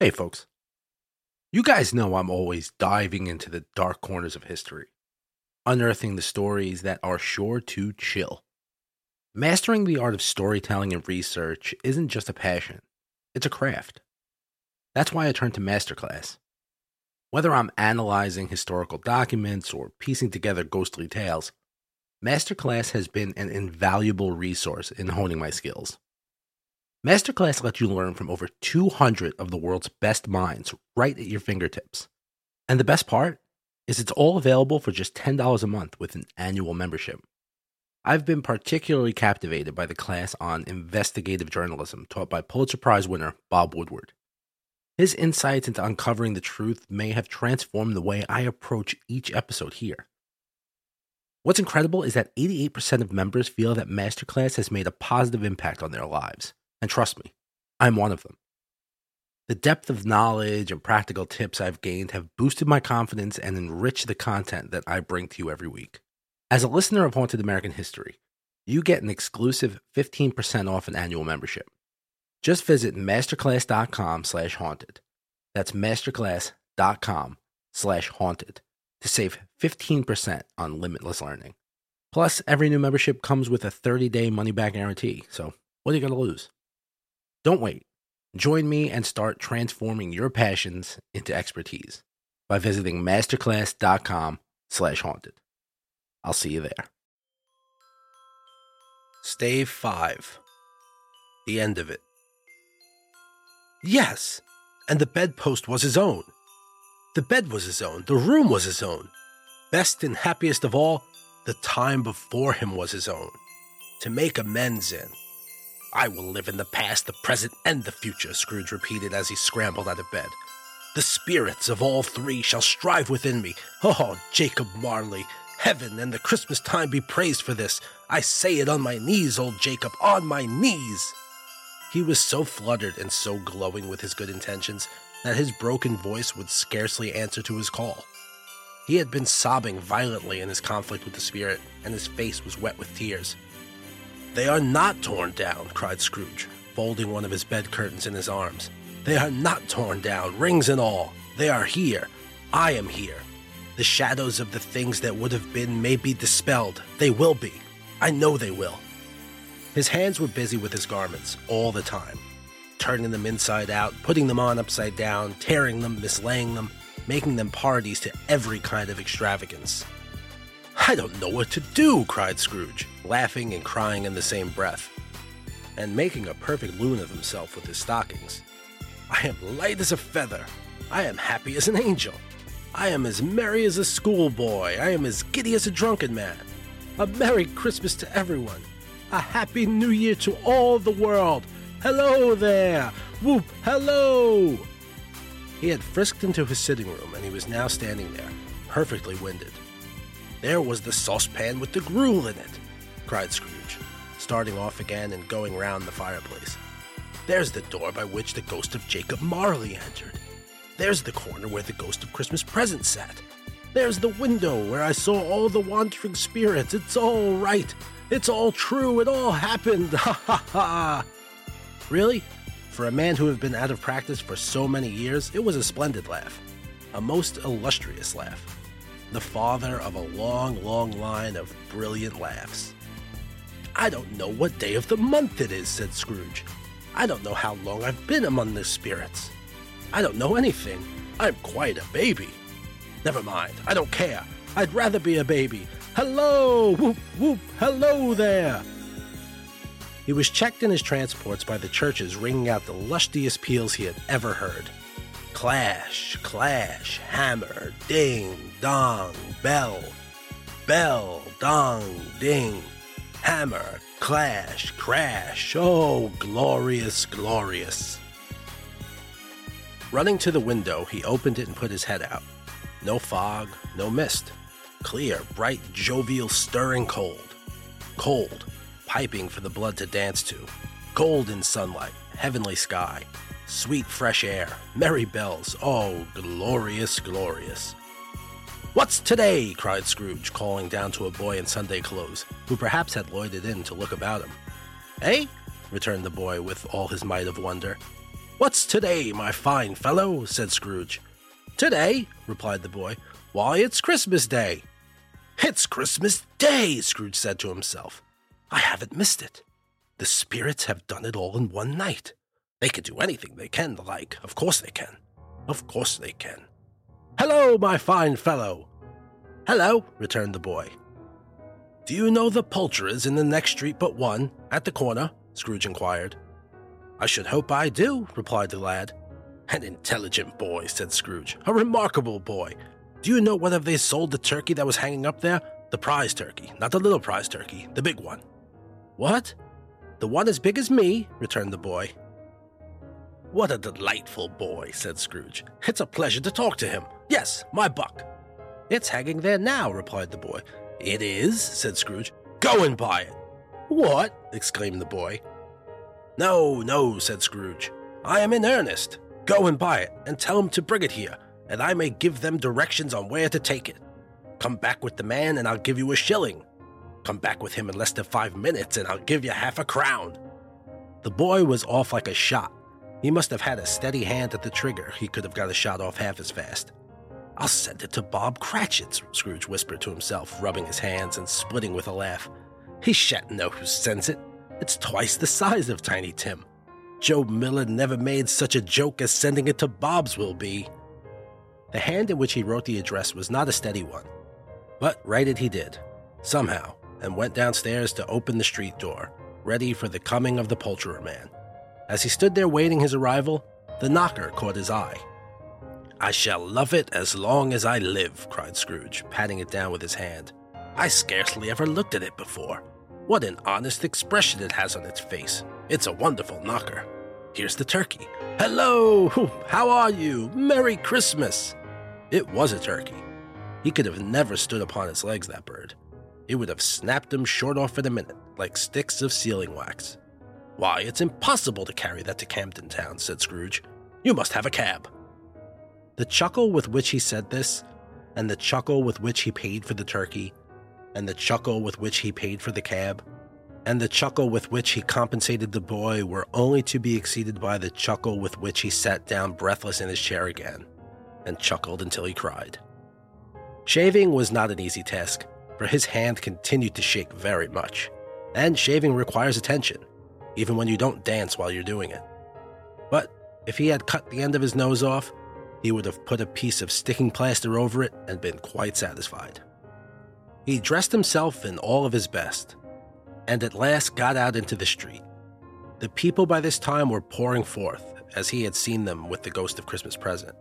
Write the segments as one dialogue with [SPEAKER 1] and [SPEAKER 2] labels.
[SPEAKER 1] Hey, folks. You guys know I'm always diving into the dark corners of history, unearthing the stories that are sure to chill. Mastering the art of storytelling and research isn't just a passion, it's a craft. That's why I turn to Masterclass. Whether I'm analyzing historical documents or piecing together ghostly tales, Masterclass has been an invaluable resource in honing my skills. Masterclass lets you learn from over 200 of the world's best minds right at your fingertips. And the best part is it's all available for just $10 a month with an annual membership. I've been particularly captivated by the class on investigative journalism taught by Pulitzer Prize winner Bob Woodward. His insights into uncovering the truth may have transformed the way I approach each episode here. What's incredible is that 88% of members feel that Masterclass has made a positive impact on their lives. And trust me, I'm one of them. The depth of knowledge and practical tips I've gained have boosted my confidence and enriched the content that I bring to you every week. As a listener of Haunted American History, you get an exclusive 15% off an annual membership. Just visit masterclass.com slash haunted. That's masterclass.com slash haunted to save 15% on limitless learning. Plus, every new membership comes with a 30-day money-back guarantee, so what are you going to lose? Don't wait. Join me and start transforming your passions into expertise by visiting masterclass.com slash haunted. I'll see you there. Stave 5. The end of it. Yes, and the bedpost was his own. The bed was his own. The room was his own. Best and happiest of all, the time before him was his own. To make amends in. I will live in the past, the present, and the future, Scrooge repeated as he scrambled out of bed. The spirits of all three shall strive within me. Oh, Jacob Marley, heaven and the Christmas time be praised for this. I say it on my knees, old Jacob, on my knees. He was so fluttered and so glowing with his good intentions that his broken voice would scarcely answer to his call. He had been sobbing violently in his conflict with the spirit, and his face was wet with tears. They are not torn down, cried Scrooge, folding one of his bed curtains in his arms. They are not torn down, rings and all. They are here. I am here. The shadows of the things that would have been may be dispelled. They will be. I know they will. His hands were busy with his garments all the time, turning them inside out, putting them on upside down, tearing them, mislaying them, making them parties to every kind of extravagance. I don't know what to do, cried Scrooge, laughing and crying in the same breath, and making a perfect loon of himself with his stockings. I am light as a feather. I am happy as an angel. I am as merry as a schoolboy. I am as giddy as a drunken man. A Merry Christmas to everyone. A Happy New Year to all the world. Hello there. Whoop, hello. He had frisked into his sitting room and he was now standing there, perfectly winded. There was the saucepan with the gruel in it, cried Scrooge, starting off again and going round the fireplace. There's the door by which the ghost of Jacob Marley entered. There's the corner where the ghost of Christmas present sat. There's the window where I saw all the wandering spirits. It's all right. It's all true. It all happened. Ha ha ha. Really? For a man who had been out of practice for so many years, it was a splendid laugh. A most illustrious laugh the father of a long, long line of brilliant laughs. I don't know what day of the month it is, said Scrooge. I don't know how long I've been among the spirits. I don't know anything. I'm quite a baby. Never mind, I don't care. I'd rather be a baby. Hello! Whoop, whoop, hello there! He was checked in his transports by the churches ringing out the lustiest peals he had ever heard. Clash, clash, hammer, ding, dong, bell. Bell, dong, ding. Hammer, clash, crash. Oh, glorious, glorious. Running to the window, he opened it and put his head out. No fog, no mist. Clear, bright, jovial, stirring cold. Cold, piping for the blood to dance to. Golden sunlight, heavenly sky, sweet fresh air, merry bells. Oh, glorious, glorious. What's today? cried Scrooge, calling down to a boy in Sunday clothes, who perhaps had loitered in to look about him. Eh? returned the boy with all his might of wonder. What's today, my fine fellow? said Scrooge. Today, replied the boy. Why, it's Christmas Day. It's Christmas Day, Scrooge said to himself. I haven't missed it. The spirits have done it all in one night. They can do anything they can, the like. Of course they can. Of course they can. Hello, my fine fellow. Hello, returned the boy. Do you know the poulterers in the next street but one, at the corner? Scrooge inquired. I should hope I do, replied the lad. An intelligent boy, said Scrooge. A remarkable boy. Do you know whether they sold the turkey that was hanging up there? The prize turkey, not the little prize turkey, the big one. What? The one as big as me, returned the boy. What a delightful boy, said Scrooge. It's a pleasure to talk to him. Yes, my buck. It's hanging there now, replied the boy. It is, said Scrooge. Go and buy it. What? exclaimed the boy. No, no, said Scrooge. I am in earnest. Go and buy it, and tell him to bring it here, and I may give them directions on where to take it. Come back with the man, and I'll give you a shilling. Come back with him in less than five minutes, and I'll give you half a crown. The boy was off like a shot. He must have had a steady hand at the trigger. He could have got a shot off half as fast. I'll send it to Bob Cratchit, Scrooge whispered to himself, rubbing his hands and splitting with a laugh. He shan't know who sends it. It's twice the size of Tiny Tim. Joe Miller never made such a joke as sending it to Bob's will be. The hand in which he wrote the address was not a steady one, but write it he did, somehow, and went downstairs to open the street door, ready for the coming of the poulterer man. As he stood there waiting his arrival, the knocker caught his eye. I shall love it as long as I live, cried Scrooge, patting it down with his hand. I scarcely ever looked at it before. What an honest expression it has on its face. It's a wonderful knocker. Here's the turkey. Hello! How are you? Merry Christmas! It was a turkey. He could have never stood upon its legs, that bird. It would have snapped him short off in a minute, like sticks of sealing wax. Why, it's impossible to carry that to Camden Town, said Scrooge. You must have a cab. The chuckle with which he said this, and the chuckle with which he paid for the turkey, and the chuckle with which he paid for the cab, and the chuckle with which he compensated the boy were only to be exceeded by the chuckle with which he sat down breathless in his chair again, and chuckled until he cried. Shaving was not an easy task, for his hand continued to shake very much, and shaving requires attention, even when you don't dance while you're doing it. But if he had cut the end of his nose off, he would have put a piece of sticking plaster over it and been quite satisfied. He dressed himself in all of his best, and at last got out into the street. The people by this time were pouring forth, as he had seen them with the ghost of Christmas present.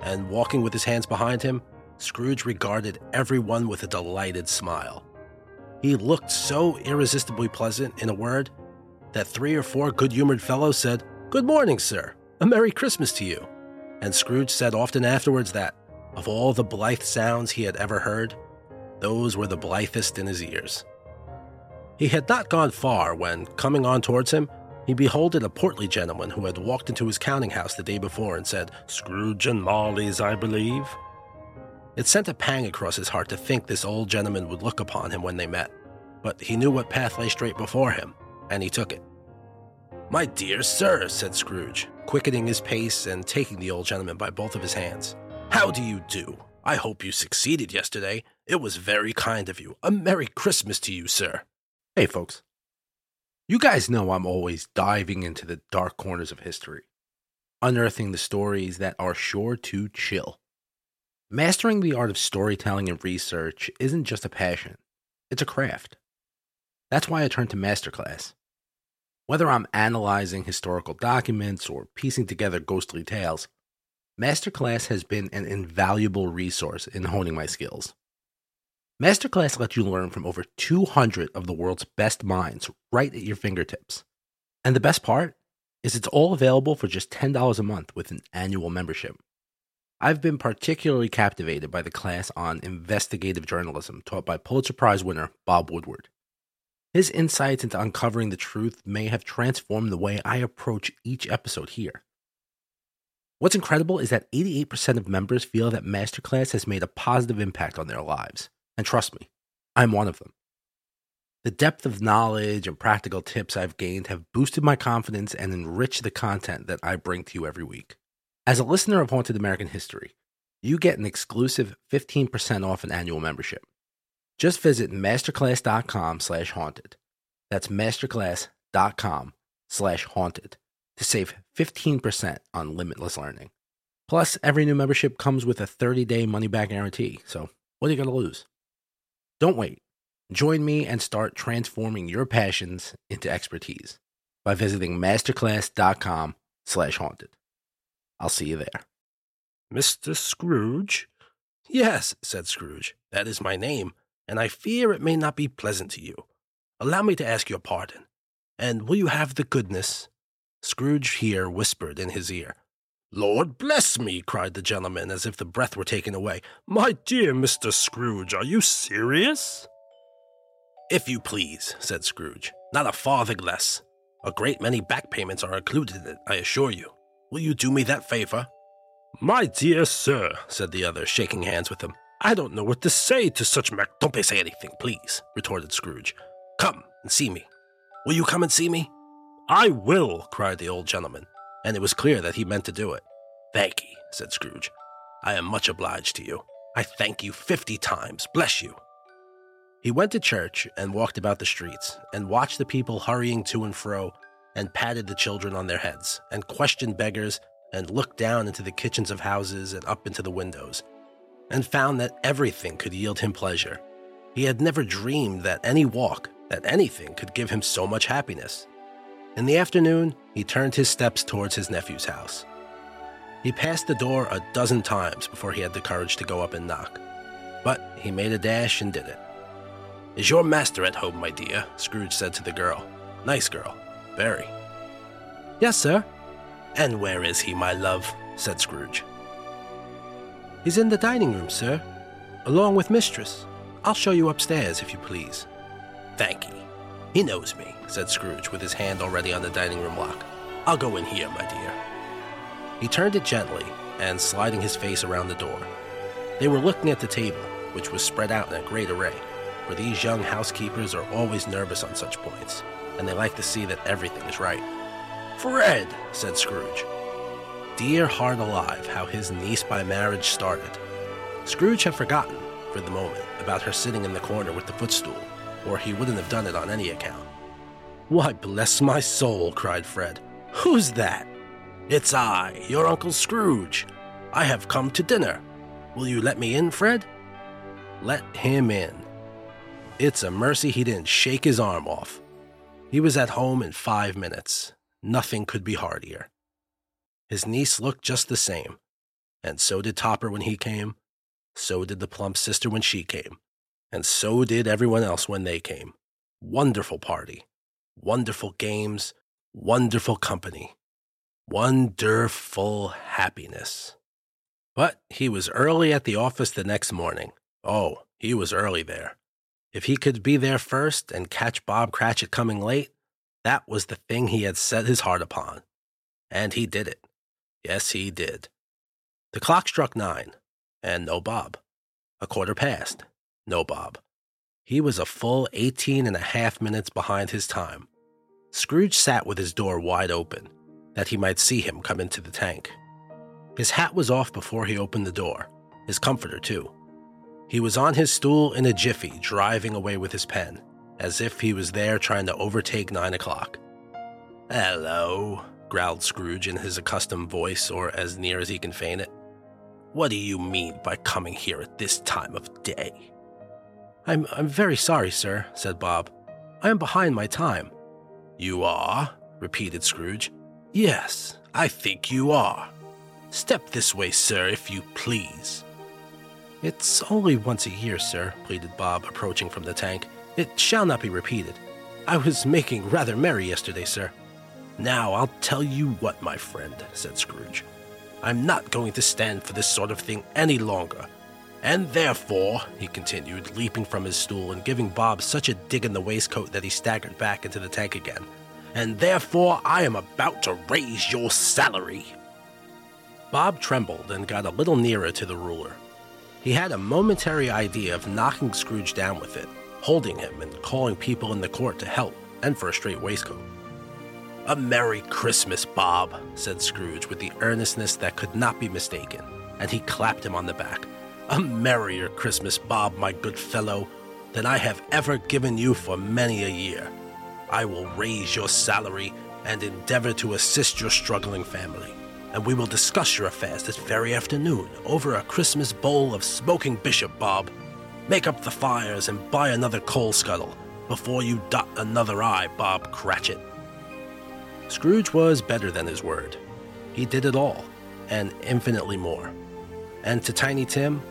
[SPEAKER 1] And walking with his hands behind him, Scrooge regarded everyone with a delighted smile. He looked so irresistibly pleasant, in a word, that three or four good humored fellows said, Good morning, sir. A Merry Christmas to you. And Scrooge said often afterwards that, of all the blithe sounds he had ever heard, those were the blithest in his ears. He had not gone far when, coming on towards him, he beholded a portly gentleman who had walked into his counting house the day before and said, Scrooge and Marley's, I believe. It sent a pang across his heart to think this old gentleman would look upon him when they met, but he knew what path lay straight before him, and he took it. My dear sir, said Scrooge, quickening his pace and taking the old gentleman by both of his hands. How do you do? I hope you succeeded yesterday. It was very kind of you. A Merry Christmas to you, sir. Hey, folks. You guys know I'm always diving into the dark corners of history, unearthing the stories that are sure to chill. Mastering the art of storytelling and research isn't just a passion, it's a craft. That's why I turned to Masterclass. Whether I'm analyzing historical documents or piecing together ghostly tales, Masterclass has been an invaluable resource in honing my skills. Masterclass lets you learn from over 200 of the world's best minds right at your fingertips. And the best part is it's all available for just $10 a month with an annual membership. I've been particularly captivated by the class on investigative journalism taught by Pulitzer Prize winner Bob Woodward. His insights into uncovering the truth may have transformed the way I approach each episode here. What's incredible is that 88% of members feel that Masterclass has made a positive impact on their lives. And trust me, I'm one of them. The depth of knowledge and practical tips I've gained have boosted my confidence and enriched the content that I bring to you every week. As a listener of Haunted American History, you get an exclusive 15% off an annual membership. Just visit masterclass.com slash haunted. That's masterclass.com slash haunted to save 15% on limitless learning. Plus, every new membership comes with a 30-day money-back guarantee, so what are you going to lose? Don't wait. Join me and start transforming your passions into expertise by visiting masterclass.com slash haunted. I'll see you there.
[SPEAKER 2] Mr. Scrooge? Yes, said Scrooge, that is my name, and I fear it may not be pleasant to you. Allow me to ask your pardon. And will you have the goodness? Scrooge here whispered in his ear. Lord bless me, cried the gentleman, as if the breath were taken away. My dear Mr. Scrooge, are you serious? If you please, said Scrooge. Not a farthing less. A great many back payments are included in it, I assure you. Will you do me that favor? My dear sir, said the other, shaking hands with him. I don't know what to say to such mac. Don't say anything, please, retorted Scrooge. Come and see me. Will you come and see me? I will, cried the old gentleman, and it was clear that he meant to do it. Thank ye, said Scrooge. I am much obliged to you. I thank you fifty times. Bless you. He went to church and walked about the streets and watched the people hurrying to and fro and patted the children on their heads and questioned beggars and looked down into the kitchens of houses and up into the windows and found that everything could yield him pleasure. He had never dreamed that any walk, that anything could give him so much happiness. In the afternoon, he turned his steps towards his nephew's house. He passed the door a dozen times before he had the courage to go up and knock. But he made a dash and did it. Is your master at home, my dear? Scrooge said to the girl. Nice girl. Very. Yes, sir. And where is he, my love? said Scrooge. He's in the dining room, sir, along with mistress. I'll show you upstairs, if you please. Thank ye. He knows me, said Scrooge, with his hand already on the dining room lock. I'll go in here, my dear. He turned it gently and sliding his face around the door. They were looking at the table, which was spread out in a great array for these young housekeepers are always nervous on such points, and they like to see that everything is right. Fred, said Scrooge. Dear heart alive, how his niece by marriage started. Scrooge had forgotten, for the moment, about her sitting in the corner with the footstool, or he wouldn't have done it on any account. Why, bless my soul, cried Fred. Who's that? It's I, your Uncle Scrooge. I have come to dinner. Will you let me in, Fred? Let him in. It's a mercy he didn't shake his arm off. He was at home in five minutes. Nothing could be heartier. His niece looked just the same, and so did Topper when he came. So did the plump sister when she came, and so did everyone else when they came. Wonderful party, wonderful games, wonderful company, wonderful happiness. But he was early at the office the next morning. Oh, he was early there. If he could be there first and catch Bob Cratchit coming late, that was the thing he had set his heart upon. And he did it. Yes, he did. The clock struck nine, and no Bob. A quarter past, no Bob. He was a full eighteen and a half minutes behind his time. Scrooge sat with his door wide open, that he might see him come into the tank. His hat was off before he opened the door, his comforter, too. He was on his stool in a jiffy, driving away with his pen, as if he was there trying to overtake nine o'clock. Hello, growled Scrooge in his accustomed voice, or as near as he can feign it. What do you mean by coming here at this time of day? I'm, I'm very sorry, sir, said Bob. I am behind my time. You are? repeated Scrooge. Yes, I think you are. Step this way, sir, if you please. It's only once a year, sir, pleaded Bob, approaching from the tank. It shall not be repeated. I was making rather merry yesterday, sir. Now I'll tell you what, my friend, said Scrooge. I'm not going to stand for this sort of thing any longer. And therefore, he continued, leaping from his stool and giving Bob such a dig in the waistcoat that he staggered back into the tank again. And therefore, I am about to raise your salary. Bob trembled and got a little nearer to the ruler. He had a momentary idea of knocking Scrooge down with it,
[SPEAKER 1] holding him and calling people in the court to help and for a straight waistcoat. A Merry Christmas, Bob, said Scrooge with the earnestness that could not be mistaken, and he clapped him on the back. A merrier Christmas, Bob, my good fellow, than I have ever given you for many a year. I will raise your salary and endeavor to assist your struggling family, and we will discuss your affairs this very afternoon over a Christmas bowl of smoking bishop, Bob. Make up the fires and buy another coal scuttle before you dot another I, Bob Cratchit. Scrooge was better than his word. He did it all, and infinitely more. And to Tiny Tim,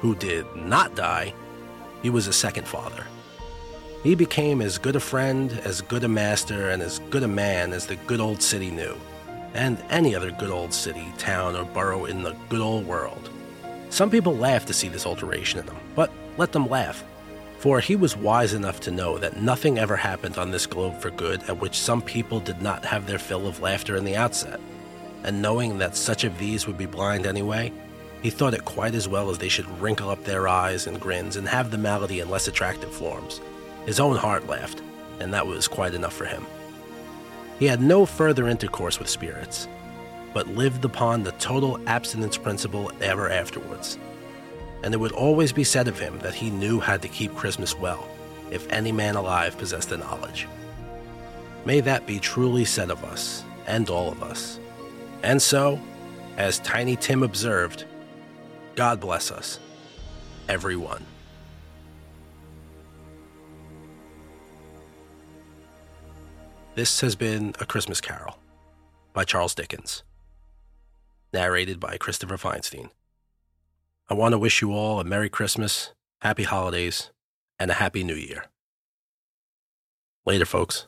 [SPEAKER 1] who did not die, he was a second father. He became as good a friend, as good a master, and as good a man as the good old city knew, and any other good old city, town, or borough in the good old world. Some people laugh to see this alteration in him, but let them laugh, for he was wise enough to know that nothing ever happened on this globe for good at which some people did not have their fill of laughter in the outset. And knowing that such of these would be blind anyway, he thought it quite as well as they should wrinkle up their eyes and grins and have the malady in less attractive forms. His own heart laughed, and that was quite enough for him. He had no further intercourse with spirits, but lived upon the total abstinence principle ever afterwards. And it would always be said of him that he knew how to keep Christmas well, if any man alive possessed the knowledge. May that be truly said of us, and all of us. And so, as Tiny Tim observed, God bless us, everyone. This has been A Christmas Carol by Charles Dickens, narrated by Christopher Feinstein. I want to wish you all a Merry Christmas, Happy Holidays, and a Happy New Year. Later, folks.